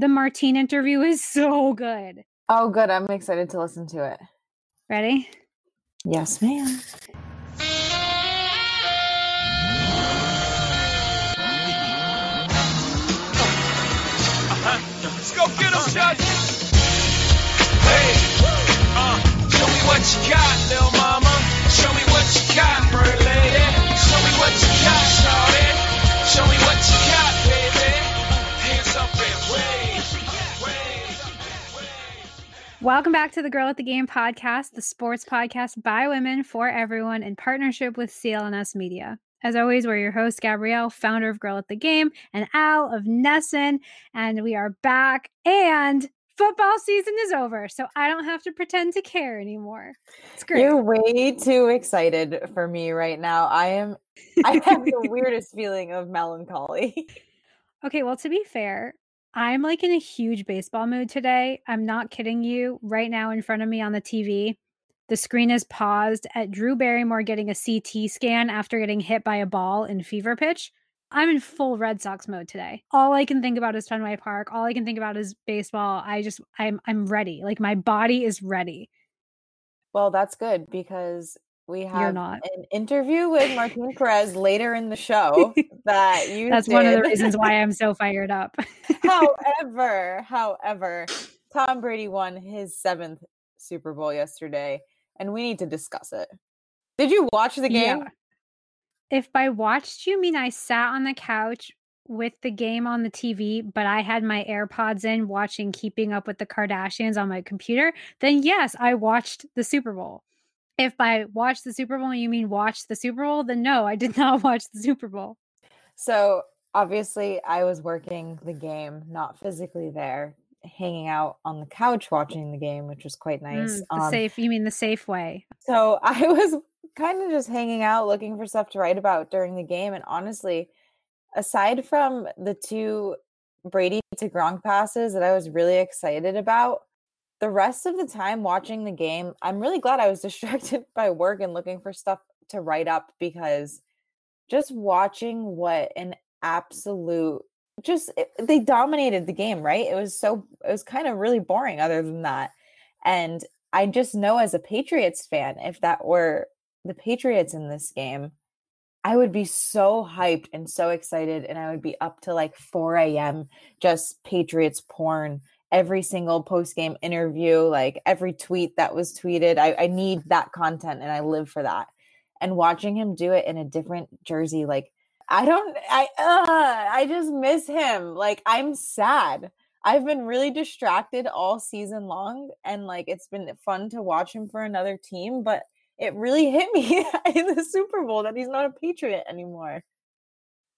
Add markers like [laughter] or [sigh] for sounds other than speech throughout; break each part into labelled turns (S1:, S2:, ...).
S1: The Martine interview is [laughs] so good.
S2: Oh, good. I'm excited to listen to it.
S1: Ready?
S2: Yes, ma'am.
S3: Let's go get him, Chuck. Hey, uh, show me what you got, little mama.
S1: Welcome back to the Girl at the Game podcast, the sports podcast by women for everyone in partnership with CLNS Media. As always, we're your host, Gabrielle, founder of Girl at the Game, and Al of Nesson. And we are back, and football season is over. So I don't have to pretend to care anymore. It's great.
S2: You're way too excited for me right now. I am I have the [laughs] weirdest feeling of melancholy.
S1: Okay, well, to be fair, I'm like in a huge baseball mood today. I'm not kidding you. Right now, in front of me on the TV, the screen is paused at Drew Barrymore getting a CT scan after getting hit by a ball in fever pitch. I'm in full Red Sox mode today. All I can think about is Fenway Park. All I can think about is baseball. I just I'm I'm ready. Like my body is ready.
S2: Well, that's good because we have an interview with Martin Perez later in the show [laughs] that you
S1: That's one of the reasons why I'm so [laughs] fired up.
S2: however, however, Tom Brady won his seventh Super Bowl yesterday, and we need to discuss it. Did you watch the game?
S1: Yeah. If by watched you mean I sat on the couch with the game on the TV, but I had my AirPods in watching Keeping Up with the Kardashians on my computer, then yes, I watched the Super Bowl. If by watch the Super Bowl you mean watch the Super Bowl, then no, I did [laughs] not watch the Super Bowl.
S2: So obviously, I was working the game, not physically there, hanging out on the couch watching the game, which was quite nice.
S1: Mm, the
S2: Um,
S1: safe, you mean the safe way?
S2: So [laughs] I was kind of just hanging out looking for stuff to write about during the game. And honestly, aside from the two Brady to Gronk passes that I was really excited about, the rest of the time watching the game, I'm really glad I was [laughs] distracted by work and looking for stuff to write up because just watching what an absolute just it- they dominated the game, right? It was so it was kind of really boring other than that. And I just know as a Patriots fan, if that were the Patriots in this game, I would be so hyped and so excited, and I would be up to like 4 a.m. just Patriots porn. Every single post game interview, like every tweet that was tweeted, I, I need that content and I live for that. And watching him do it in a different jersey, like I don't, I, uh, I just miss him. Like I'm sad. I've been really distracted all season long, and like it's been fun to watch him for another team, but it really hit me [laughs] in the Super Bowl that he's not a Patriot anymore.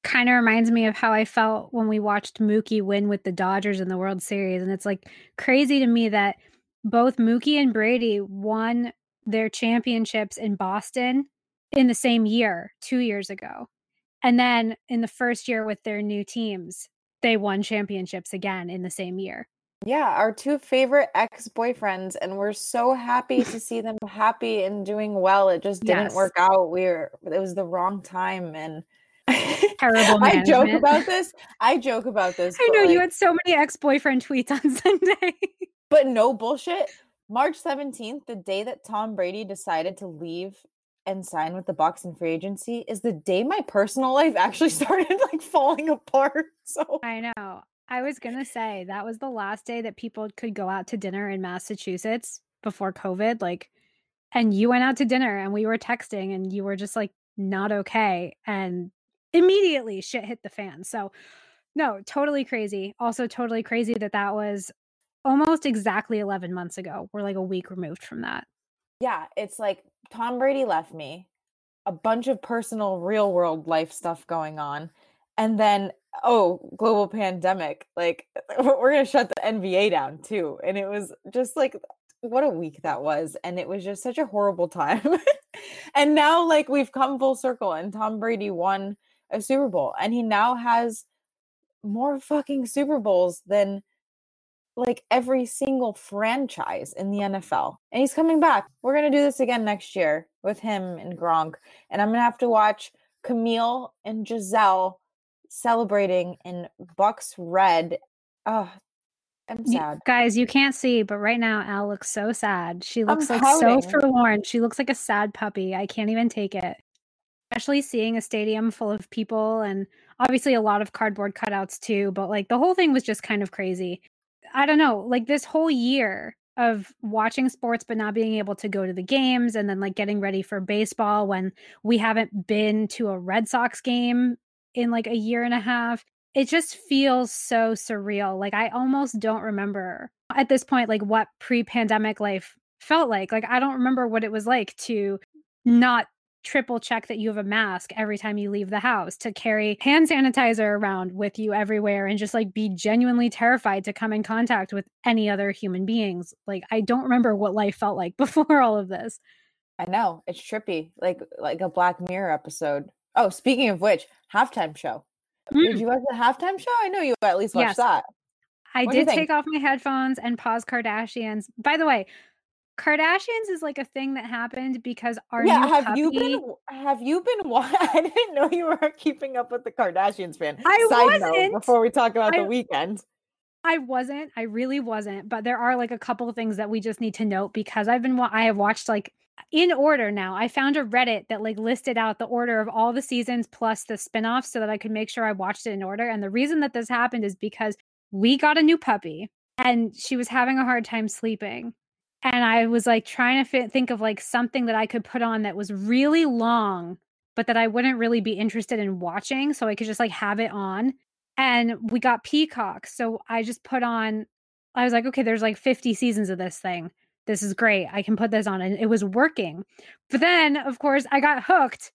S1: Kind of reminds me of how I felt when we watched Mookie win with the Dodgers in the World Series. And it's like crazy to me that both Mookie and Brady won their championships in Boston in the same year, two years ago. And then in the first year with their new teams, they won championships again in the same year.
S2: Yeah, our two favorite ex boyfriends, and we're so happy to [laughs] see them happy and doing well. It just didn't
S1: Yes.
S2: work out. We were, it was the wrong time, and [laughs]
S1: Terrible
S2: I joke about this. I joke about this.
S1: I know you had so many ex boyfriend tweets on [laughs] Sunday.
S2: But no bullshit. March 17th, the day that Tom Brady decided to leave and sign with the Bucs in free agency, is the day my personal life actually [laughs] started like falling apart. So
S1: I know. I was going to say that was the last day that people could go out to dinner in Massachusetts before COVID. Like, and you went out to dinner and we were texting and you were just like not okay. And immediately shit hit the fan. So, no, totally crazy. Also, totally crazy that that was almost exactly 11 months ago. We're like a week removed from that.
S2: yeah, it's like Tom Brady left me, a bunch of personal, real world life stuff going on. And then, oh, global pandemic. Like, [laughs] we're going to shut the NBA down too. And it was just like, what a week that was. And it was just such a horrible [laughs] time. and now, like, we've come full circle, and Tom Brady won a Super Bowl. And he now has more fucking Super Bowls than like every single franchise in the NFL. And he's coming back. We're going to do this again next year with him and Gronk. And I'm going to have to watch Camille and Gisele celebrating in Bucs red. Oh, I'm
S1: You-
S2: sad.
S1: guys, you can't see, but right now Al looks so sad. She
S2: I'm
S1: looks like so forlorn. She looks like a sad puppy. I can't even take it. Especially seeing a stadium full of people and obviously a lot of cardboard cutouts too, but like the whole thing was just kind of crazy. I don't know, like this whole year of watching sports but not being able to go to the games and then like getting ready for baseball when we haven't been to a Red Sox game in like a year and a half it just feels so surreal. Like I almost don't remember at this point like what pre-pandemic life felt like. Like I don't remember what it was like to not triple check that you have a mask every time you leave the house, to carry hand sanitizer around with you everywhere and just like be genuinely terrified to come in contact with any other human beings. Like I don't remember what life felt like [laughs] before all of this.
S2: I know it's trippy, like like a Black Mirror episode. Oh, speaking of which, halftime show. Did
S1: Mm.
S2: you watch the halftime show? I know you at least watched
S1: Yes.
S2: that.
S1: I
S2: What
S1: did take off my headphones and pause Kardashians. By the way, Kardashians is like a thing that happened because our
S2: yeah,
S1: new
S2: have you been have you been [laughs] I didn't know you were keeping up with the Kardashians fan.
S1: I
S2: Side note
S1: wasn't.
S2: before we talk about
S1: I-
S2: the Weeknd.
S1: I wasn't. I really wasn't. But there are like a couple of things that we just need to note because I've been I have watched like in order now. I found a Reddit that like listed out the order of all the seasons plus the spin-offs so that I could make sure I watched it in order. And the reason that this happened is because we got a new puppy and she was having a hard time sleeping. And I was like trying to fi- think of like something that I could put on that was really long but that I wouldn't really be interested in watching so I could just like have it on and we got Peacock. So I just put on, I was like, okay, there's like 50 seasons of this thing. This is great. I can put this on. And it was working. But then, of course, I got hooked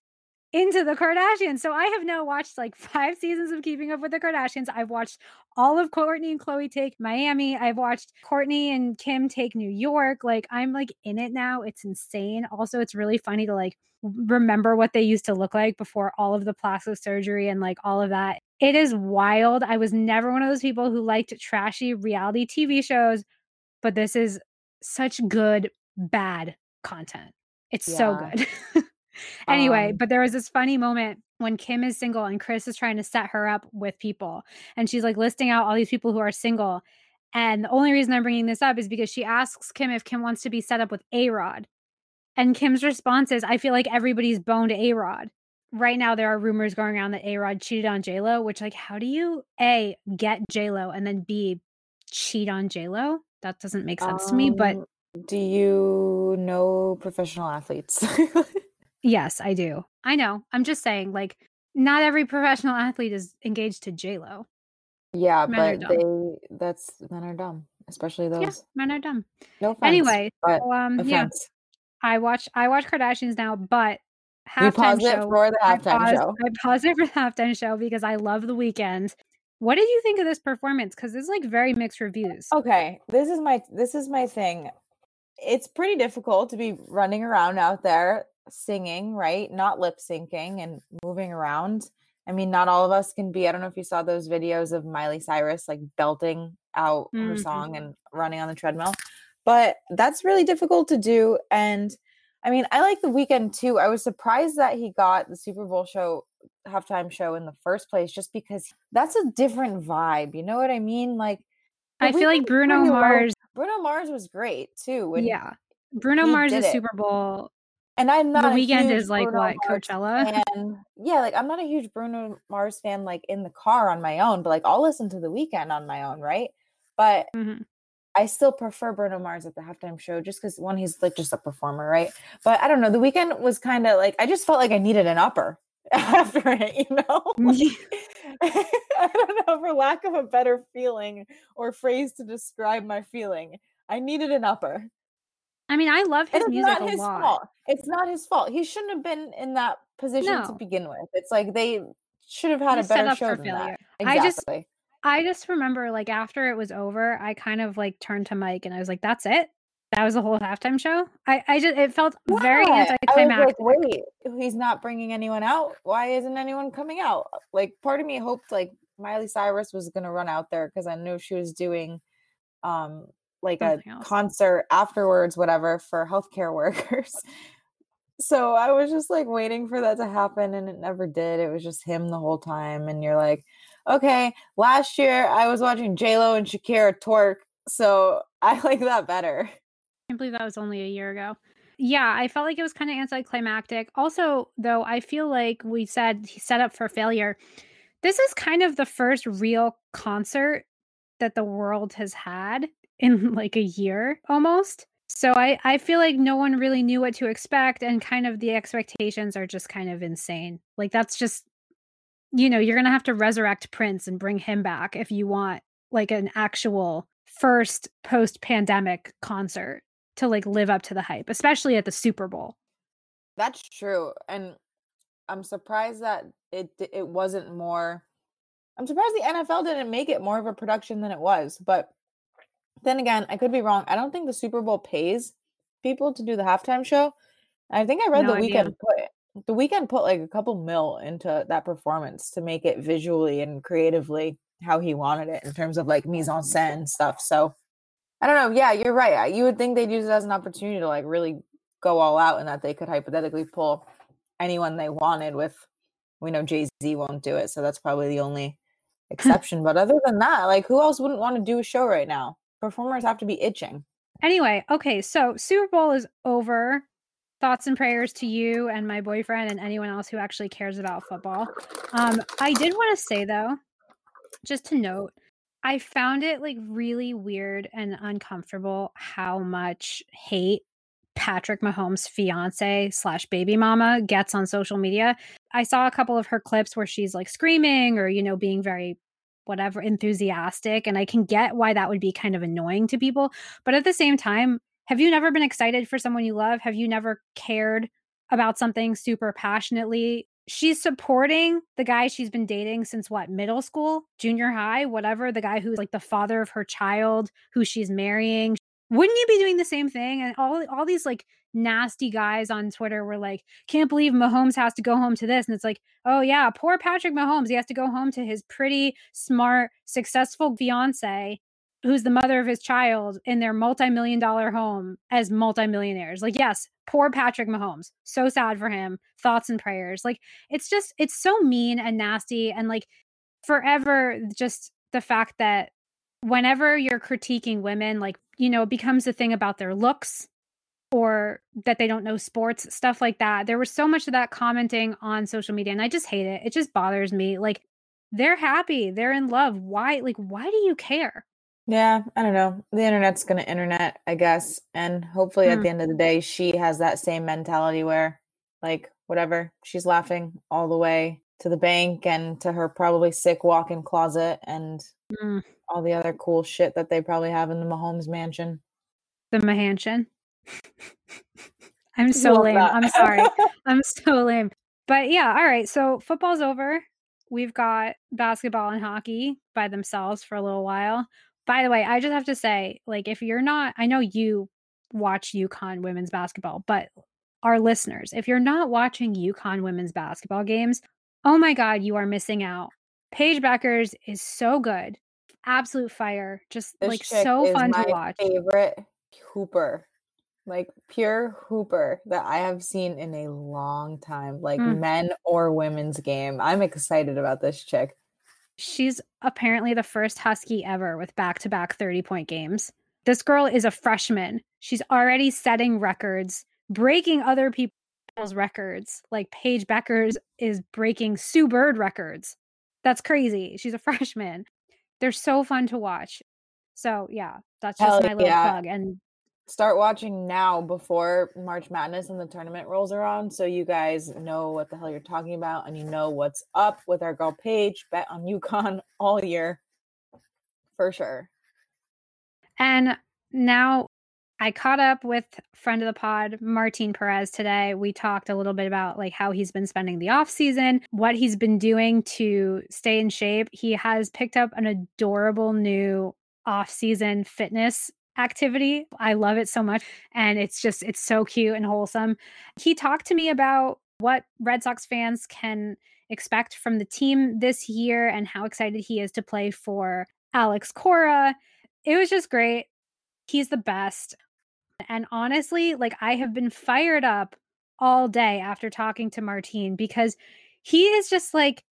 S1: into the Kardashians. So I have now watched like five seasons of Keeping Up with the Kardashians. I've watched all of Kourtney and Khloé take Miami. I've watched Kourtney and Kim take New York. Like I'm like in it now. It's insane. Also, it's really funny to like remember what they used to look like before all of the plastic surgery and like all of that. It is wild. I was never one of those people who liked trashy reality TV shows, but this is such good, bad content. It's so good. [laughs] anyway,
S2: Um,
S1: but there was this funny moment when Kim is single and Kris is trying to set her up with people. And she's like listing out all these people who are single. And the only reason I'm bringing this up is because she asks Kim if Kim wants to be set up with A Rod. And Kim's response is, I feel like everybody's boned A Rod. Right now, there are rumors going around that A Rod cheated on JLo, which, like, how do you A, get JLo and then B, cheat on JLo? That doesn't make sense to me. But
S2: Um, do you know professional athletes? [laughs]
S1: yes, I do. I know. I'm just saying, like, not every professional athlete is engaged to J Lo.
S2: yeah,
S1: Men
S2: but they that's men are dumb, especially those.
S1: Yeah, men are dumb.
S2: No offense.
S1: Anyway, so, um, yeah. I watch I watch Kardashians now, but
S2: You
S1: halftime
S2: pause it
S1: show.
S2: for the
S1: I
S2: halftime
S1: paused,
S2: show.
S1: I paused it for the halftime show because I love the Weeknd. What did you think of this performance? Because it's like very mixed reviews.
S2: Okay, this is my this is my thing. It's pretty difficult to be running around out there singing, right? Not lip syncing and moving around. I mean, not all of us can be. I don't know if you saw those videos of Miley Cyrus like belting out her
S1: Mhm.
S2: song and running on the treadmill, but that's really difficult to do. And I mean, I like the Weeknd too. I was surprised that he got the Super Bowl show halftime show in the first place, just because that's a different vibe. You know what I mean? Like,
S1: I feel like
S2: Weeknd
S1: Bruno Mars.
S2: Bruno Mars was great too.
S1: yeah, Bruno Mars is. Super Bowl.
S2: And I'm not
S1: The
S2: Weeknd
S1: is like
S2: Bruno
S1: what
S2: Mars
S1: Coachella.
S2: fan. Yeah, like I'm not a huge Bruno Mars fan, like in the car on my own, but like I'll listen to the Weeknd on my own, right? But
S1: Mhm.
S2: I still prefer Bruno Mars at the halftime show just because one, he's like just a performer, right? But I don't know. The Weeknd was kind of like I just felt like I needed an upper [laughs] after it, you know? [laughs] Like, [laughs] I don't know, for lack of a better feeling or phrase to describe my feeling, I needed an upper.
S1: I mean, I love his music
S2: not
S1: a
S2: his
S1: lot.
S2: fault. It's not his fault. He shouldn't have been in that position to begin with. It's like they should have had
S1: He's
S2: a better show
S1: for
S2: than
S1: failure.
S2: that.
S1: I just- I just remember like after it was over, I kind of like turned to Mike and I was like, "That's it." That was the whole halftime show. I, I just it felt very
S2: What? I was
S1: anticlimactic.
S2: like, wait, he's not bringing anyone out. Why isn't anyone coming out? Like, part of me hoped like Miley Cyrus was gonna run out there because I knew she was doing, um, like a concert afterwards, whatever, for healthcare [laughs] workers. so I was just like waiting for that to happen, and it never did. It was just him the whole time, and you're like, okay, last year I was watching Lo and Shakira twerk, so [laughs] I like that better.
S1: I can't believe that was only a year ago. Yeah, I felt like it was kind of anticlimactic. Also, though, I feel like we said he set up for failure. This is kind of the first real concert that the world has had in like a year almost. So I I feel like no one really knew what to expect and kind of the expectations are just kind of insane. Like that's just you know, you're going to have to resurrect Prince and bring him back if you want like an actual first post pandemic concert to like live up to the hype, especially at the Super Bowl.
S2: That's true. And I'm surprised that it it wasn't more I'm surprised the NFL didn't make it more of a production than it was, but then again, I could be wrong. I don't think the Super Bowl pays people to do the halftime show. I think I read
S1: No
S2: the
S1: idea.
S2: Weeknd put the Weeknd put like a couple mil into that performance to make it visually and creatively how he wanted it in terms of like mise en scène stuff. So I don't know. Yeah, you're right. You would think they'd use it as an opportunity to like really go all out and that they could hypothetically pull anyone they wanted with we know Jay-Z won't do it, so that's probably the only [laughs] exception. but other than that, like who else wouldn't want to do a show right now? Performers have to be itching.
S1: Anyway, okay, so Super Bowl is over. Thoughts and prayers to you and my boyfriend and anyone else who actually cares about football. Um, I did want to say though, just to note, I found it like really weird and uncomfortable how much hate Patrick Mahomes' fiance slash baby mama gets on social media. I saw a couple of her clips where she's like screaming or, you know, being very whatever enthusiastic. And I can get why that would be kind of annoying to people. But at the same time, have you never been excited for someone you love? Have you never cared about something super passionately? She's supporting the guy she's been dating since what, middle school, junior high, whatever, the guy who's like the father of her child, who she's marrying. Wouldn't you be doing the same thing? And all all these like nasty guys on Twitter were like, can't believe Mahomes has to go home to this. And it's like, oh yeah, poor Patrick Mahomes. He has to go home to his pretty, smart, successful fiance who's the mother of his child in their multi-million dollar home as multimillionaires. Like, yes, poor Patrick Mahomes. So sad for him. Thoughts and prayers. Like, it's just, it's so mean and nasty. And like forever, just the fact that whenever you're critiquing women, like, you know, it becomes a thing about their looks or that they don't know sports, stuff like that. There was so much of that commenting on social media, and I just hate it. It just bothers me. Like, they're happy, they're in love. Why, like, why do you care?
S2: Yeah, I don't know. The internet's gonna internet, I guess. And hopefully at
S1: Hmm.
S2: the end of the day, she has that same mentality where, like, whatever, she's laughing all the way to the bank and to her probably sick walk-in closet and
S1: Mm,
S2: all the other cool shit that they probably have in the Mahomes mansion.
S1: the Mahanshan. I'm so lame.
S2: that.
S1: I'm sorry. [laughs] I'm so lame. But yeah, all right. So football's over. We've got basketball and hockey by themselves for a little while. By the way, I just have to say, like, if you're not, I know you watch UConn women's basketball, but our listeners, if you're not watching UConn women's basketball games, oh my God, you are missing out. Paige Bueckers is so good. Absolute fire. Just
S2: This
S1: like so fun to watch.
S2: favorite hooper. Like pure hooper that I have seen in a long time, like
S1: Mm.
S2: men or women's game. I'm excited about this chick.
S1: She's apparently the first Husky ever with back to back 30 point games. This girl is a freshman. She's already setting records, breaking other people's records. Like Paige Bueckers is breaking Sue Bird records. That's crazy. She's a [laughs] freshman. They're so fun to watch. So, yeah, that's just
S2: Hell
S1: my little
S2: yeah.
S1: plug. And
S2: Start watching now before March Madness and the tournament rolls around so you guys know what the hell you're talking about and you know what's up with our girl Paige. Bet on UConn [laughs] all year. For sure.
S1: And now I caught up with friend of the pod, Martin Perez today. We talked a little bit about like how he's been spending the off season, what he's been doing to stay in shape. He has picked up an adorable new off season fitness activity. I love it so much and it's just it's so cute and wholesome. He talked to me about what Red Sox fans can expect from the team this year and how excited he is to play for Alex Cora. It was just great. He's the best. And honestly, like I have been fired up all day after talking to Martine because he is just like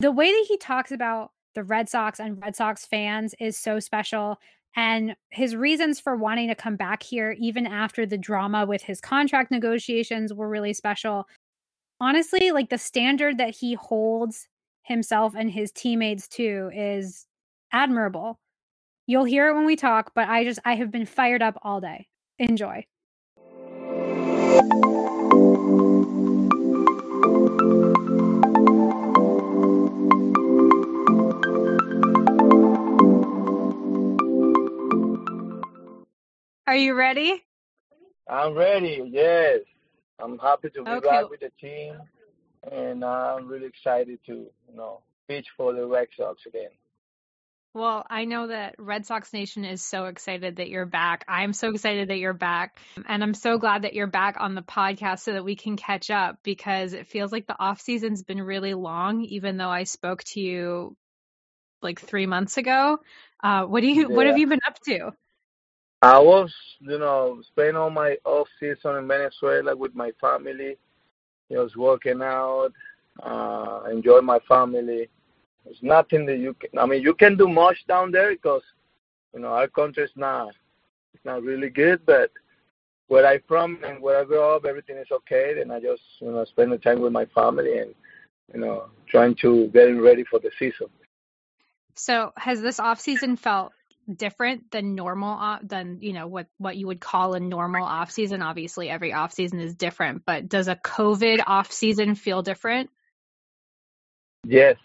S1: the way that he talks about the Red Sox and Red Sox fans is so special. And his reasons for wanting to come back here, even after the drama with his contract negotiations, were really special. Honestly, like the standard that he holds himself and his teammates to is admirable. You'll hear it when we talk, but I just, I have been fired up all day. Enjoy. Are you ready?
S4: I'm ready. Yes, I'm happy to be
S1: Okay.
S4: back with the team, and I'm really excited to, you know, pitch for the Red Sox again.
S1: Well, I know that Red Sox Nation is so excited that you're back. I'm so excited that you're back. And I'm so glad that you're back on the podcast so that we can catch up because it feels like the off season's been really long, even though I spoke to you like three months ago. Uh, what do you what have you been up to?
S4: I was, you know, spending all my off season in Venezuela with my family, I was working out, uh, enjoy my family. There's nothing that you can. I mean, you can do much down there because, you know, our country's not, it's not really good. But where I'm from and where I grew up, everything is okay. And I just, you know, spend the time with my family and, you know, trying to getting ready for the season.
S1: So has this off season felt different than normal than you know what what you would call a normal off season? Obviously, every off season is different, but does a COVID off season feel different?
S4: Yes.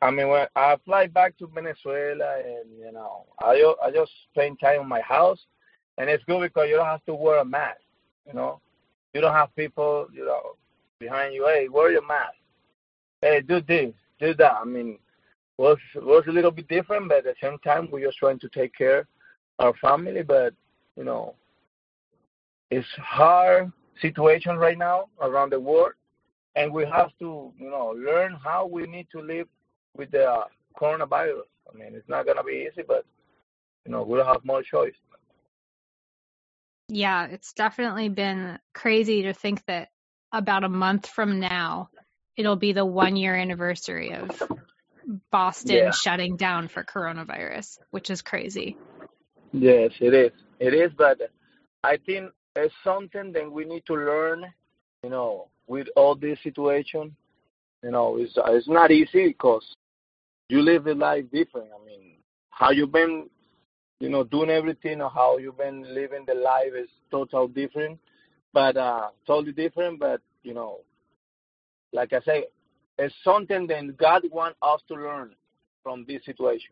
S4: I mean, when I fly back to Venezuela, and you know, I I just spend time in my house, and it's good because you don't have to wear a mask. You know, you don't have people, you know, behind you. Hey, wear your mask. Hey, do this, do that. I mean, was was a little bit different, but at the same time, we're just trying to take care our family. But you know, it's hard situation right now around the world, and we have to, you know, learn how we need to live with the coronavirus. I mean, it's not gonna be easy, but you know, we don't have more choice.
S1: Yeah, it's definitely been crazy to think that about a month from now, it'll be the one year anniversary of Boston
S4: Yeah.
S1: shutting down for coronavirus, which is crazy.
S4: Yes, it is. It is, but I think it's something that we need to learn. You know, with all this situation, you know, it's it's not easy because you live a life different. I mean, how you've been, you know, doing everything or how you've been living the life is total different, but uh, totally different. But you know, like I say, it's something that God wants us to learn from this situation.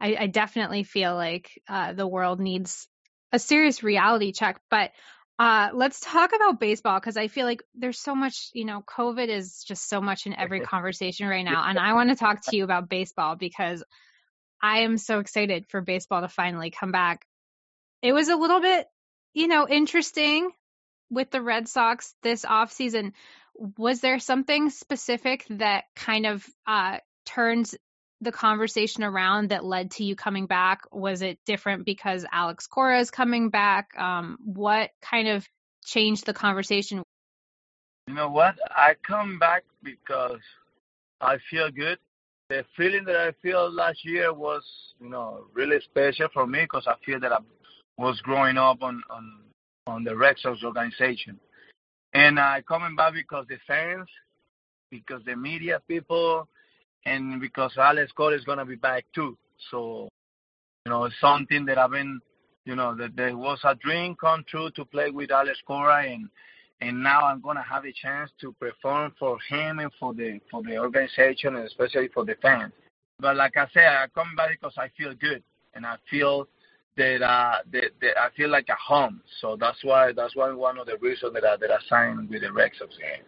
S1: I, I definitely feel like uh, the world needs a serious reality check. But uh, let's talk about baseball because I feel like there's so much, you know, COVID is just so much in every [laughs] conversation right now. And I want to talk to you about baseball because I am so excited for baseball to finally come back. It was a little bit, you know, interesting with the Red Sox this offseason. Was there something specific that kind of uh, turned the conversation around that led to you coming back? Was it different because Alex Cora is coming back? Um, what kind of changed the conversation?
S4: You know what? I come back because I feel good. The feeling that I feel last year was, you know, really special for me because I feel that I was growing up on on on the Red Sox organization, and I coming back because the fans, because the media people, and because Alex Cora is gonna be back too. So, you know, it's something that I've been, you know, that there was a dream come true to play with Alex Cora and and now I'm gonna have a chance to perform for him and for the for the organization and especially for the fans. But like I said, I come back because I feel good and I feel that uh that, that I feel like a home. So that's why that's why one of the reasons that I that I signed with the Red Sox game.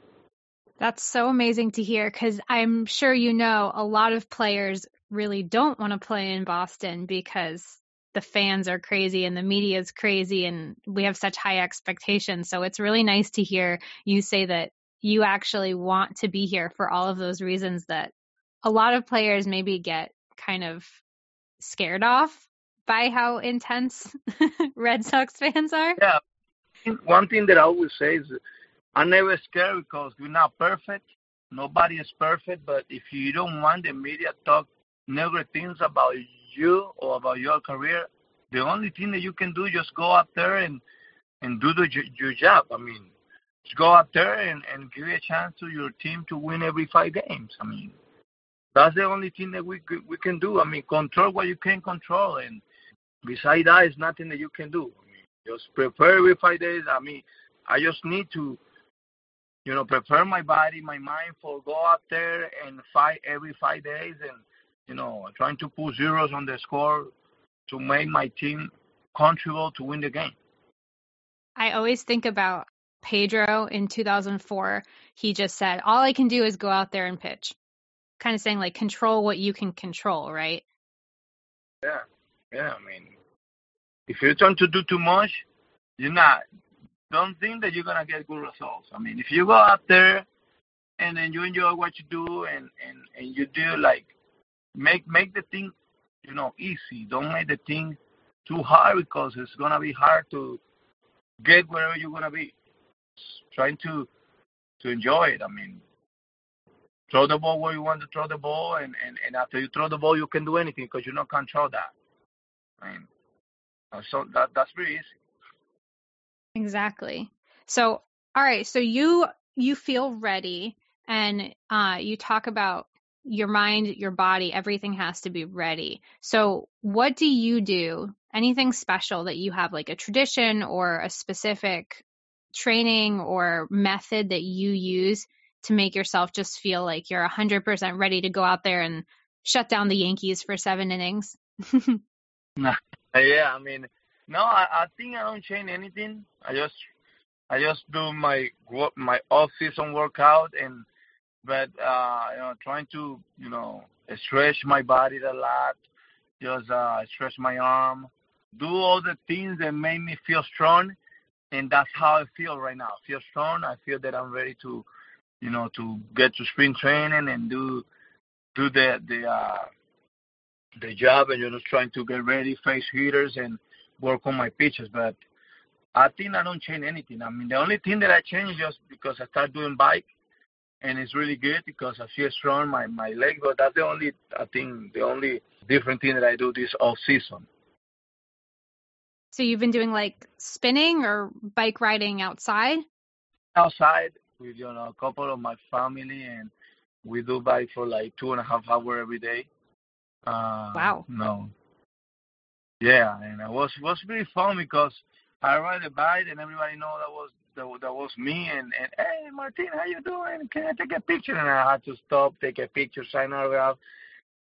S1: That's so amazing to hear because I'm sure you know a lot of players really don't want to play in Boston because the fans are crazy and the media is crazy and we have such high expectations. So it's really nice to hear you say that you actually want to be here for all of those reasons that a lot of players maybe get kind of scared off by how intense [laughs] Red Sox fans are.
S4: Yeah. One thing that I always say is I'm never scared because we're not perfect, nobody is perfect, but if you don't want the media talk negative things about you or about your career, the only thing that you can do just go out there and and do the, your job. I mean, just go out there and, and give a chance to your team to win every five games. I mean, that's the only thing that we we can do. I mean, control what you can control, and beside that, is nothing that you can do. I mean, just prepare every five days. I mean, I just need to, you know, prepare my body, my mind for go out there and fight every five days, and you know, trying to put zeros on the score to make my team contribute to win the game.
S1: I always think about Pedro in 2004. He just said, All I can do is go out there and pitch. Kind of saying, like, control what you can control, right?
S4: Yeah. Yeah. I mean, if you're trying to do too much, you're not. Don't think that you're to get good results. I mean, if you go out there and then you enjoy what you do and, and, and you do like make make the thing you know easy. Don't make the thing too hard because it's gonna be hard to get wherever you're gonna be. Trying to to enjoy it. I mean, throw the ball where you want to throw the ball, and and, and after you throw the ball, you can do anything because you don't control that. Mean, so that that's pretty easy.
S1: Exactly. So, all right. So you you feel ready, and uh, you talk about your mind, your body, everything has to be ready. So, what do you do? Anything special that you have, like a tradition or a specific training or method that you use to make yourself just feel like you're 100% ready to go out there and shut down the Yankees for seven innings? [laughs]
S4: nah, yeah, I mean, no, I, I think I don't change anything. I just, I just do my my off season workout and but uh, you know, trying to you know stretch my body a lot, just uh, stretch my arm, do all the things that make me feel strong, and that's how I feel right now. I feel strong. I feel that I'm ready to, you know, to get to spring training and do do the the uh, the job, and you know, trying to get ready, face hitters, and work on my pitches. But I think I don't change anything. I mean, the only thing that I change is just because I start doing bike and it's really good because I feel strong my my leg. But that's the only I think the only different thing that I do this off season.
S1: So you've been doing like spinning or bike riding outside?
S4: Outside with you know a couple of my family, and we do bike for like two and a half hour every day. Uh,
S1: wow.
S4: No. Yeah, and it was was really fun because I ride a bike and everybody know that was that, that was me and and hey Martin, how you doing? Can I take a picture? And I had to stop, take a picture, sign autograph.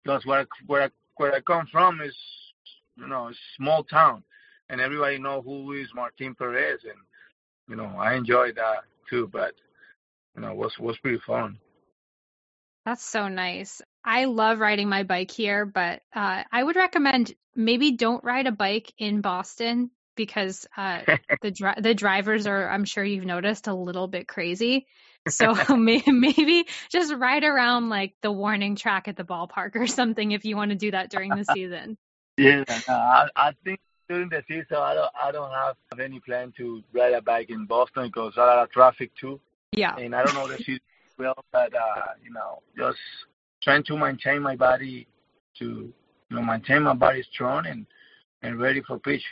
S4: Because where I, where I, where I come from is you know a small town, and everybody know who is Martin Perez, and you know I enjoy that too. But you know was was pretty fun.
S1: That's so nice. I love riding my bike here, but uh, I would recommend maybe don't ride a bike in Boston because uh, [laughs] the dri- the drivers are, I'm sure you've noticed, a little bit crazy. [laughs] So [laughs] maybe just ride around like the warning track at the ballpark or something if you want to do that during the season.
S4: Yeah, no, I, I think during the season I don't I don't have any plan to ride a bike in Boston because a lot of traffic too.
S1: Yeah.
S4: And I don't know the season well, but uh, you know, just trying to maintain my body to you know maintain my body strong and and ready for pitch.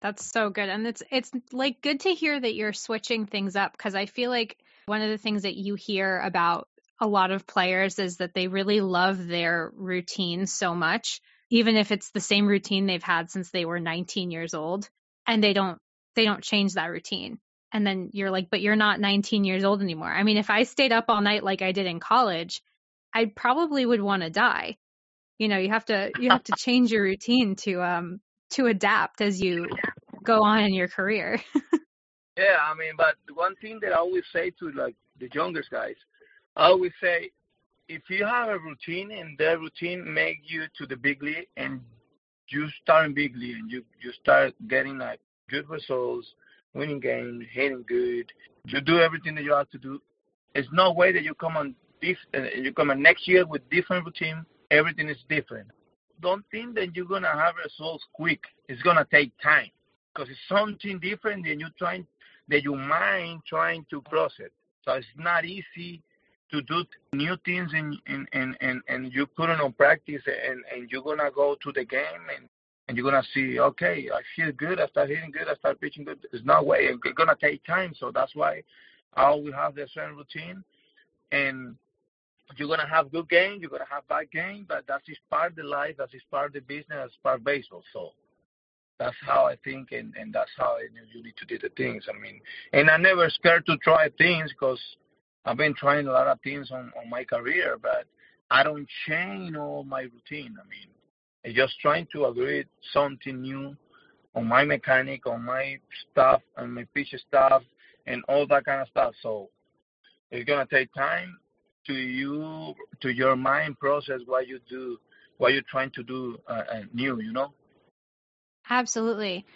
S1: That's so good. And it's it's like good to hear that you're switching things up because I feel like one of the things that you hear about a lot of players is that they really love their routine so much, even if it's the same routine they've had since they were 19 years old and they don't they don't change that routine. And then you're like, but you're not 19 years old anymore. I mean, if I stayed up all night like I did in college, I probably would want to die. You know, you have to you have to [laughs] change your routine to um to adapt as you go on in your career. [laughs]
S4: yeah, I mean, but one thing that I always say to like the youngest guys, I always say, if you have a routine and that routine make you to the big league and you start in big league and you you start getting like good results, winning games, hitting good, you do everything that you have to do. There's no way that you come on this uh, you come next year with different routine. Everything is different don't think that you're gonna have results quick. It's gonna take time because it's something different than you trying that your mind trying to process. So it's not easy to do new things and and and and, and you put it on practice and and you're gonna go to the game and and you're gonna see okay I feel good I start hitting good I start pitching good there's no way it's gonna take time so that's why I always have the same routine and you're gonna have good games you're gonna have bad games but that's just part of the life that's just part of the business that's part of baseball so that's how I think, and, and that's how I, you need to do the things. I mean, and I'm never scared to try things because I've been trying a lot of things on, on my career, but I don't change all my routine. I mean, I'm just trying to agree something new on my mechanic, on my stuff, and my pitch stuff, and all that kind of stuff. So it's gonna take time to you to your mind process what you do, what you're trying to do uh, uh, new. You know.
S1: Absolutely.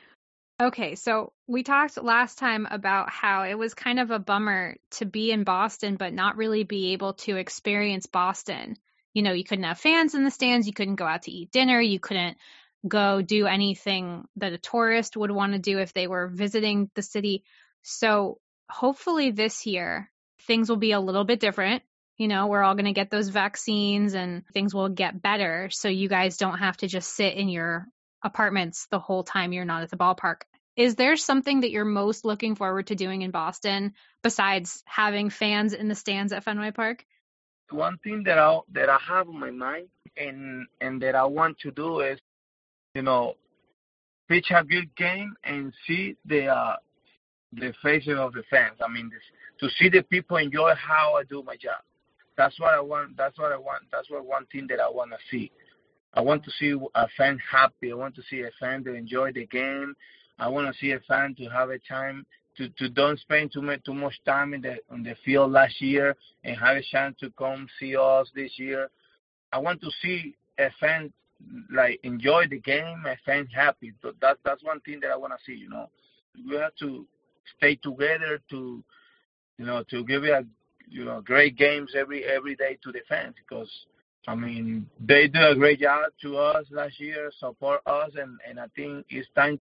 S1: Okay, so we talked last time about how it was kind of a bummer to be in Boston, but not really be able to experience Boston. You know, you couldn't have fans in the stands, you couldn't go out to eat dinner, you couldn't go do anything that a tourist would want to do if they were visiting the city. So hopefully this year things will be a little bit different. You know, we're all going to get those vaccines and things will get better. So you guys don't have to just sit in your apartments the whole time you're not at the ballpark. Is there something that you're most looking forward to doing in Boston besides having fans in the stands at Fenway Park?
S4: One thing that I that I have on my mind and and that I want to do is, you know, pitch a good game and see the uh, the faces of the fans. I mean, this, to see the people enjoy how I do my job. That's what I want. That's what I want. That's what one thing that I want to see. I want to see a fan happy. I want to see a fan to enjoy the game. I want to see a fan to have a time to, to don't spend too much too much time in the on the field last year and have a chance to come see us this year. I want to see a fan like enjoy the game, a fan happy. So that that's one thing that I want to see. You know, we have to stay together to you know to give it a you know great games every every day to the fans because I mean, they do a great job to us last year, support us, and, and I think it's time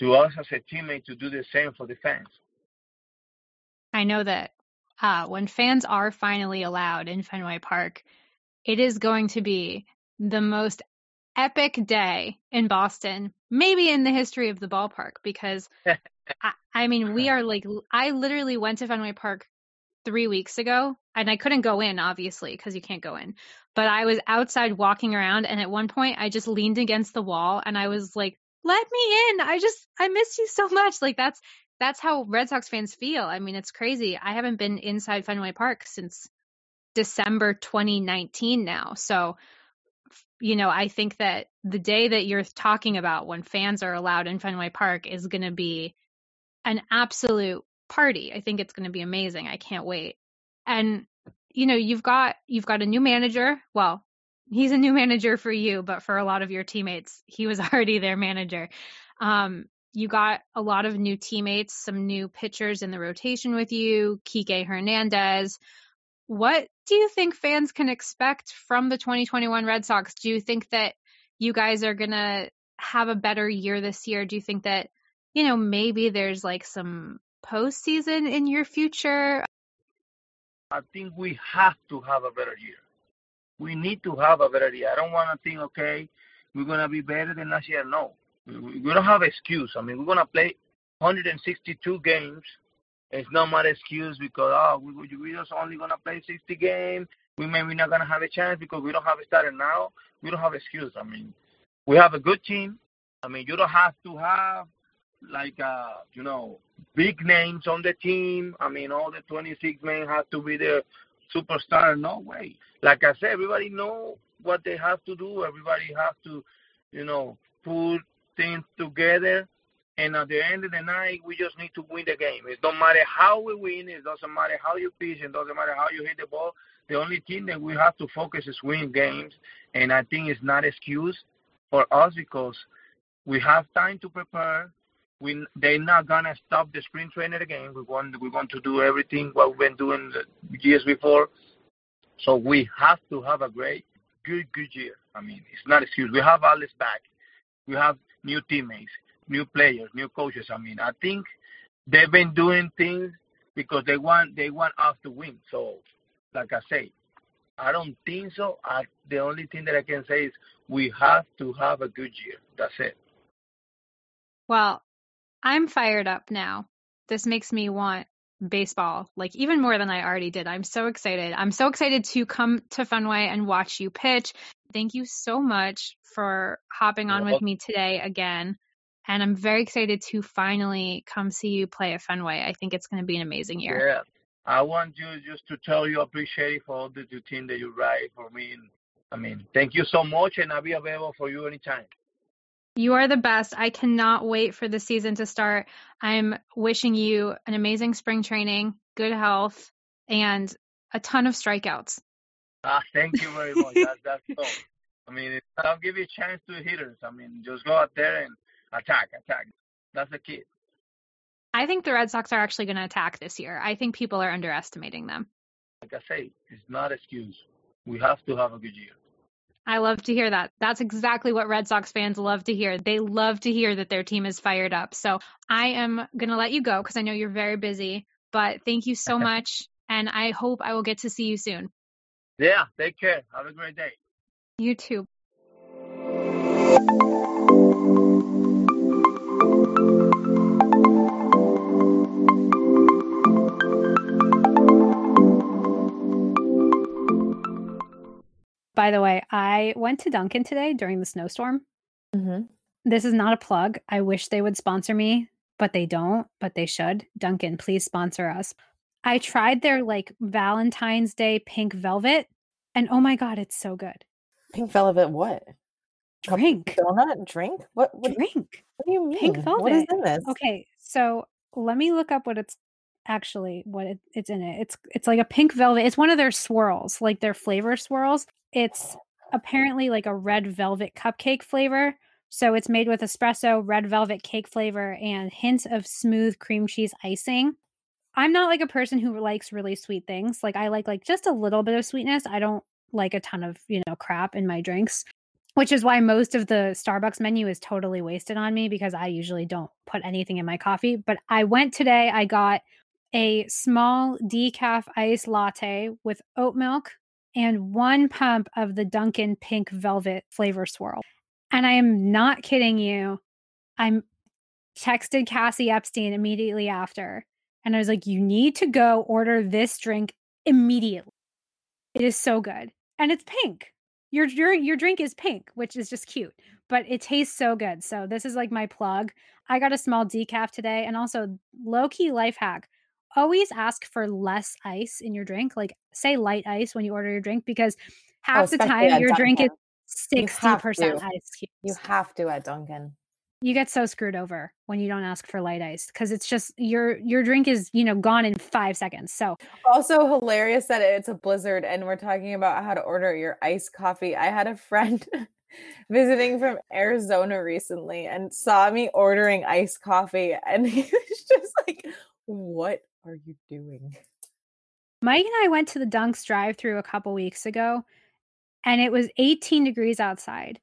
S4: to us as a teammate to do the same for the fans.
S1: I know that uh, when fans are finally allowed in Fenway Park, it is going to be the most epic day in Boston, maybe in the history of the ballpark, because [laughs] I, I mean, we [laughs] are like, I literally went to Fenway Park three weeks ago and I couldn't go in, obviously, because you can't go in. But I was outside walking around, and at one point, I just leaned against the wall, and I was like, "Let me in! I just I miss you so much." Like that's that's how Red Sox fans feel. I mean, it's crazy. I haven't been inside Fenway Park since December 2019 now. So, you know, I think that the day that you're talking about when fans are allowed in Fenway Park is going to be an absolute party. I think it's going to be amazing. I can't wait. And you know you've got you've got a new manager. Well he's a new manager for you but for a lot of your teammates he was [laughs] already their manager. Um, you got a lot of new teammates some new pitchers in the rotation with you Kike Hernandez. What do you think fans can expect from the 2021 Red Sox? Do you think that you guys are going to have a better year this year? Do you think that you know maybe there's like some postseason in your future
S4: I think we have to have a better year. We need to have a better year. I don't want to think, okay, we're going to be better than last year. No. We, don't have excuse. I mean, we're going to play 162 games. It's not my excuse because, oh, we, we just only going to play 60 games. We maybe not going to have a chance because we don't have a starter now. We don't have excuse. I mean, we have a good team. I mean, you don't have to have like uh, you know big names on the team. I mean, all the 26 men have to be the superstar. No way. Like I said, everybody know what they have to do. Everybody have to, you know, put things together. And at the end of the night, we just need to win the game. It don't matter how we win. It doesn't matter how you pitch. It doesn't matter how you hit the ball. The only thing that we have to focus is win games. And I think it's not excuse for us because we have time to prepare we they're not gonna stop the spring training again. We want we want to do everything what we've been doing years before. So we have to have a great, good, good year. I mean, it's not excuse. We have Alex back. We have new teammates, new players, new coaches. I mean, I think they've been doing things because they want they want us to win. So like I say, I don't think so. I, the only thing that I can say is we have to have a good year. That's it.
S1: Well, I'm fired up now. This makes me want baseball like even more than I already did. I'm so excited. I'm so excited to come to Fenway and watch you pitch. Thank you so much for hopping on with me today again. And I'm very excited to finally come see you play at Fenway. I think it's going to be an amazing year.
S4: Yeah. I want you just to tell you appreciate it for all the routine that you write for me. I mean, thank you so much, and I'll be available for you anytime.
S1: You are the best. I cannot wait for the season to start. I'm wishing you an amazing spring training, good health, and a ton of strikeouts.
S4: Ah, thank you very much. [laughs] that's that's all. I mean, I'll give you a chance to hitters. I mean, just go out there and attack, attack. That's the key.
S1: I think the Red Sox are actually going to attack this year. I think people are underestimating them.
S4: Like I say, it's not excuse. We have to have a good year.
S1: I love to hear that. That's exactly what Red Sox fans love to hear. They love to hear that their team is fired up. So I am going to let you go because I know you're very busy. But thank you so [laughs] much. And I hope I will get to see you soon.
S4: Yeah, take care. Have a great day.
S1: You too. By the way, I went to Dunkin' today during the snowstorm.
S2: Mm-hmm.
S1: This is not a plug. I wish they would sponsor me, but they don't, but they should. Dunkin', please sponsor us. I tried their like Valentine's Day pink velvet, and oh my God, it's so good.
S2: Pink velvet, what?
S1: Drink.
S2: Donut? Drink? What? What,
S1: Drink.
S2: what do you mean?
S1: Pink velvet.
S2: What is in this?
S1: Okay, so let me look up what it's actually what it, it's in it. It's it's like a pink velvet. It's one of their swirls, like their flavor swirls. It's apparently like a red velvet cupcake flavor. So it's made with espresso, red velvet cake flavor, and hints of smooth cream cheese icing. I'm not like a person who likes really sweet things. Like I like like just a little bit of sweetness. I don't like a ton of, you know, crap in my drinks, which is why most of the Starbucks menu is totally wasted on me because I usually don't put anything in my coffee. But I went today, I got a small decaf iced latte with oat milk and one pump of the Dunkin' pink velvet flavor swirl. And I am not kidding you. I'm texted Cassie Epstein immediately after. And I was like, you need to go order this drink immediately. It is so good. And it's pink. Your, your your drink is pink, which is just cute, but it tastes so good. So this is like my plug. I got a small decaf today and also low key life hack. Always ask for less ice in your drink. Like say light ice when you order your drink because oh, half the time your drink is
S2: Dunkin'. You have
S1: 60% ice cubes
S2: You have to at Dunkin'.
S1: you get so screwed over when you don't ask for light ice because it's just your your drink is you know gone in five seconds so
S2: Also hilarious that it's a blizzard and we're talking about how to order your iced coffee. I had a friend [laughs] visiting from Arizona recently and saw me ordering iced coffee and he [laughs] was just like, "What are you doing?"
S1: mike and i went to the dunks drive through a couple weeks ago and it was 18 degrees outside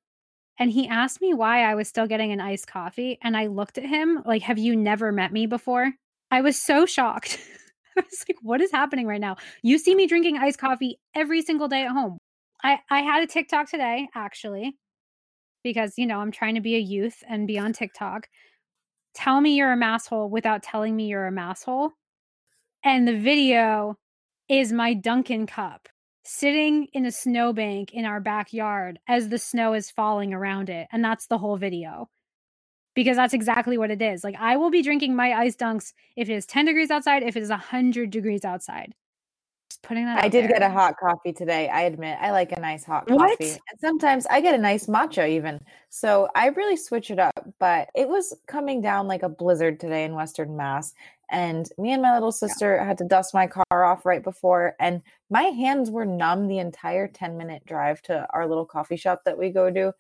S1: and he asked me why i was still getting an iced coffee and i looked at him like have you never met me before? I was so shocked. [laughs] I was like what is happening right now? You see me drinking iced coffee every single day at home. I i had a tiktok today actually because you know i'm trying to be a youth and be on tiktok. Tell me you're a masshole without telling me you're a masshole and the video is my dunkin cup sitting in a snowbank in our backyard as the snow is falling around it and that's the whole video because that's exactly what it is like i will be drinking my ice dunks if it is 10 degrees outside if it is 100 degrees outside just putting that
S2: I did get a hot coffee today. I admit I like a nice hot
S1: What?
S2: coffee. And sometimes I get a nice matcha even. So I really switch it up. But it was coming down like a blizzard today in Western Mass. And me and my little sister had to dust my car off right before. And my hands were numb the entire 10 minute drive to our little coffee shop that we go to.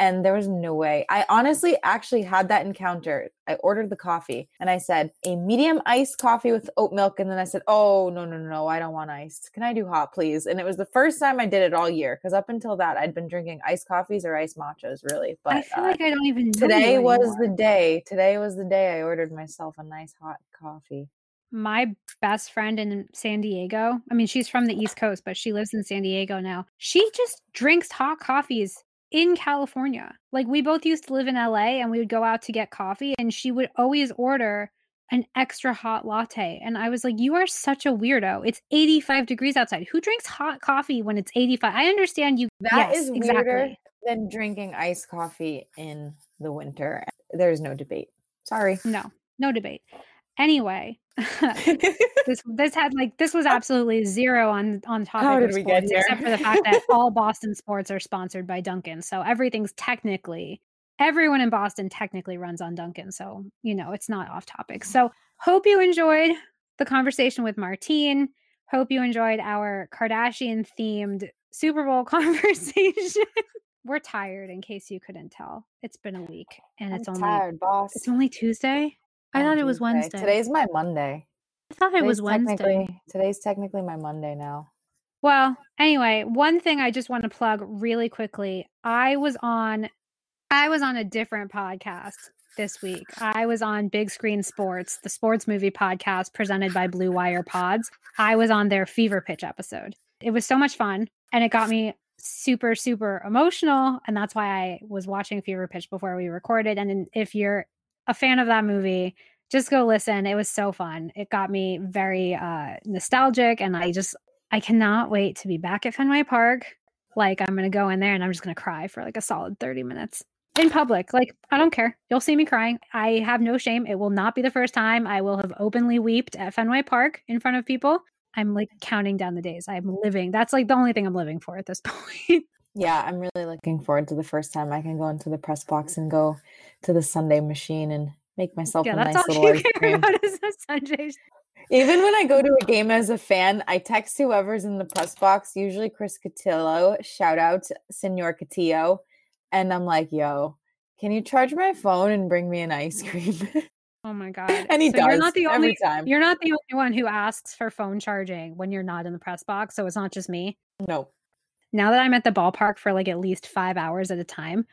S2: And there was no way. I honestly actually had that encounter. I ordered the coffee and I said, a medium iced coffee with oat milk. And then I said, oh, no, no, no, no, I don't want iced. Can I do hot, please? And it was the first time I did it all year because up until that, I'd been drinking iced coffees or iced matchas, really. But
S1: i feel
S2: uh,
S1: like i don't even know
S2: today was the day. Today was the day I ordered myself a nice hot coffee.
S1: my best friend in San Diego, I mean, she's from the East Coast, but she lives in San Diego now. She just drinks hot coffees in California. Like we both used to live in LA and we would go out to get coffee and she would always order an extra hot latte. And I was like, You are such a weirdo. It's 85 degrees outside. Who drinks hot coffee when it's 85? I understand you.
S2: That
S1: yes,
S2: is weirder
S1: exactly.
S2: than drinking iced coffee in the winter. There's no debate. Sorry.
S1: No, no debate. Anyway, this [laughs] this had like this was absolutely zero on on topic
S2: How
S1: of
S2: did we get here?
S1: except for the fact that [laughs] all Boston sports are sponsored by Dunkin'. So everything's technically everyone in Boston technically runs on Dunkin'. So you know it's not off topic. So hope you enjoyed the conversation with Martine. Hope you enjoyed our Kardashian themed Super Bowl [laughs] conversation. We're tired, in case you couldn't tell. It's been a week, and
S2: I'm
S1: it's only
S2: tired, boss.
S1: it's only Tuesday. I thought it was. Wednesday.
S2: Today's my Monday.
S1: I thought it was Wednesday.
S2: Today's technically my Monday now.
S1: Well, anyway, one thing I just want to plug really quickly. I was on I was on a different podcast this week. I was on Big Screen Sports, the sports movie podcast presented by Blue Wire Pods. I was on their Fever Pitch episode. It was so much fun and it got me super super emotional and that's why I was watching Fever Pitch before we recorded and if you're a fan of that movie, just go listen. It was so fun. It got me very uh nostalgic and I just I cannot wait to be back at Fenway Park. Like I'm gonna go in there and I'm just gonna cry for like a solid 30 minutes in public. Like I don't care. You'll see me crying. I have no shame. It will not be the first time I will have openly weeped at Fenway Park in front of people. I'm like counting down the days. I'm living. That's like the only thing I'm living for at this [laughs] point.
S2: Yeah, I'm really looking forward to the first time I can go into the press box and go to the sundae machine and make myself
S1: yeah,
S2: a
S1: that's
S2: nice
S1: all [laughs]
S2: little
S1: you
S2: ice
S1: care
S2: cream.
S1: about is the sundae.
S2: Even when I go to a [laughs] game as a fan, I text whoever's in the press box, usually Chris Cotillo, shout out Senor Cotillo, and I'm like, yo, can you charge my phone and bring me an ice [laughs] cream?
S1: Oh my god.
S2: and he
S1: So
S2: does
S1: you're not the
S2: every time.
S1: you're not the only one who asks for phone charging when you're not in the press box. So it's not just me.
S2: No.
S1: Now that I'm at the ballpark for like at least five hours at a time,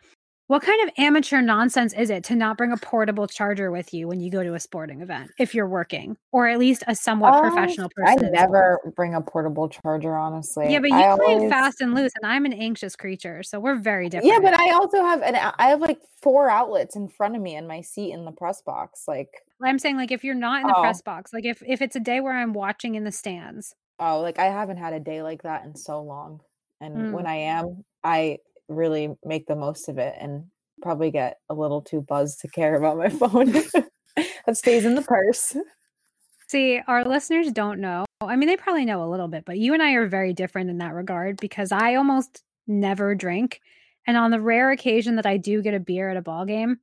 S1: what kind of amateur nonsense is it to not bring a portable charger with you when you go to a sporting event if you're working, or at least a somewhat professional person? in
S2: never bring a portable charger, honestly.
S1: Yeah, but you
S2: I
S1: play
S2: always-
S1: fast and loose, and I'm an anxious creature, so we're very different.
S2: Yeah, but I also have an I have like four outlets in front of me and my seat in the press box. Like,
S1: I'm saying like if you're not in the
S2: Oh.
S1: press box, like if if it's a day where I'm watching in the stands,
S2: oh, like I haven't had a day like that in so long. And when
S1: Mm.
S2: I am, I really make the most of it and probably get a little too buzzed to care about my [laughs] phone. that stays in the purse.
S1: See, our listeners don't know. I mean, they probably know a little bit, but you and I are very different in that regard because I almost never drink. And on the rare occasion that I do get a beer at a ball game,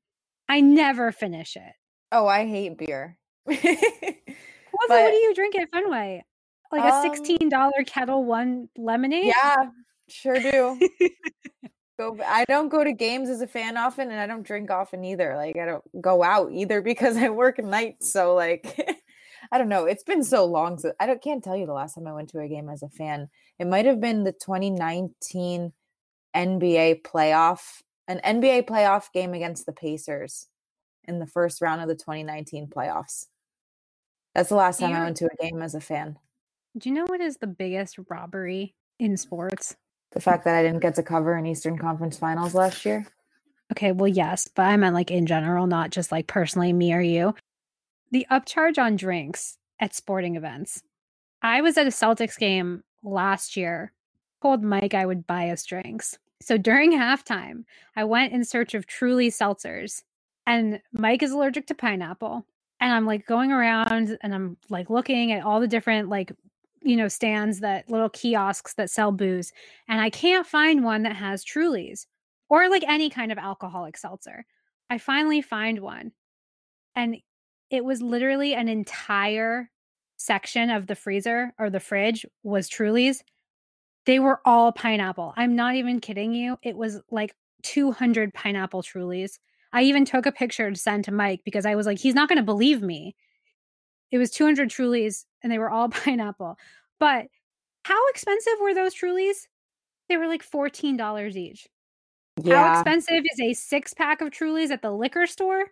S1: I never finish it.
S2: Oh, I hate beer. [laughs]
S1: What, what do you drink at Fenway? Like
S2: Um,
S1: a $16 Ketel One lemonade?
S2: yeah, sure do. [laughs] go I don't go to games as a fan often and I don't drink often either. Like I don't go out either [laughs] because I work nights. So like [laughs] I don't know. It's been so long. So I don't can't tell you the last time I went to a game as a fan. It might have been the 2019 NBA playoff, an NBA playoff game against the Pacers in the first round of the 2019 playoffs. That's the last time I went to a game as a fan.
S1: Do you know what is the biggest robbery in sports?
S2: The fact that I didn't get to cover an Eastern Conference Finals last year.
S1: Okay, well, yes, but I meant like in general, not just like personally me or you. The upcharge on drinks at sporting events. I was at a Celtics game last year, told Mike I would buy us drinks. So during halftime, I went in search of truly seltzers, and Mike is allergic to pineapple. And I'm like going around and I'm like looking at all the different, like, you know, stands that little kiosks that sell booze. And I can't find one that has Trulies or like any kind of alcoholic seltzer. I finally find one. And it was literally an entire section of the freezer or the fridge was Trulies. They were all pineapple. I'm not even kidding you. It was like 200 pineapple Trulies. I even took a picture to send to Mike because I was like, he's not going to believe me. It was 200 Trulies and they were all [laughs] pineapple. But how expensive were those Trulies? They were like $14 each.
S2: Yeah.
S1: How expensive is a six pack of Trulies at the liquor store?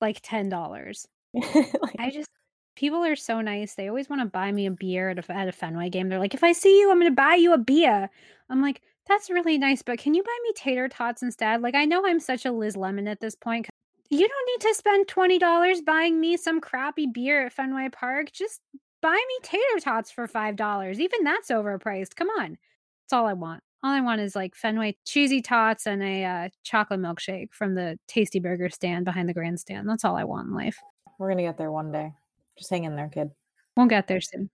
S1: Like ten dollars. [laughs]
S2: Like,
S1: I just People are so nice. They always want to buy me a beer at a, at a Fenway game. They're like, if I see you, I'm going to buy you a beer. I'm like, that's really nice, but can you buy me tater tots instead? Like, I know I'm such a Liz Lemon at this point. You don't need to spend $20 buying me some crappy beer at Fenway Park. Just buy me tater tots for $5. Even that's overpriced. Come on. That's all I want. All I want is like Fenway cheesy tots and a uh, chocolate milkshake from the Tasty Burger stand behind the grandstand. That's all I want in life.
S2: We're gonna get there one day. Just hang in there, kid.
S1: We'll get there soon.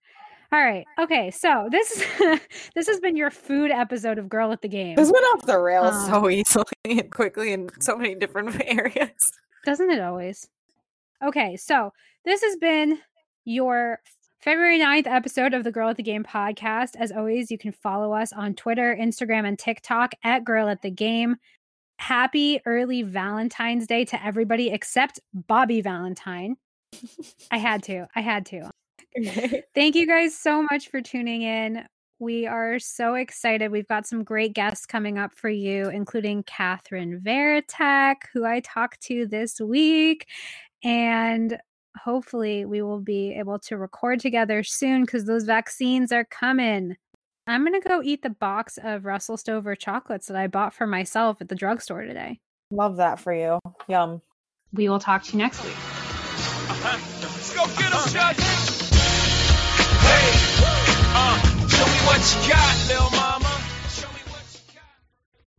S1: All right. Okay. So this [laughs] this has been your food episode of Girl at the Game.
S2: This went off the rails
S1: Um,
S2: so [laughs] easily and quickly in so many different [laughs] areas.
S1: Doesn't it always? Okay. So this has been your February 9th episode of the Girl at the Game podcast. As always, you can follow us on Twitter, Instagram, and TikTok at Girl at the Game. Happy early Valentine's Day to everybody except Bobby Valentine. I had to. I had to. [laughs] Thank you guys so much for tuning in. We are so excited. We've got some great guests coming up for you, including Catherine Veritek, who I talked to this week. And hopefully, we will be able to record together soon because those vaccines are coming. I'm going to go eat the box of Russell Stover chocolates that I bought for myself at the drugstore today.
S2: Love that for you. Yum.
S1: We will talk to you next week. [laughs]
S3: Let's go get 'em, uh-huh. Judge. What you got, little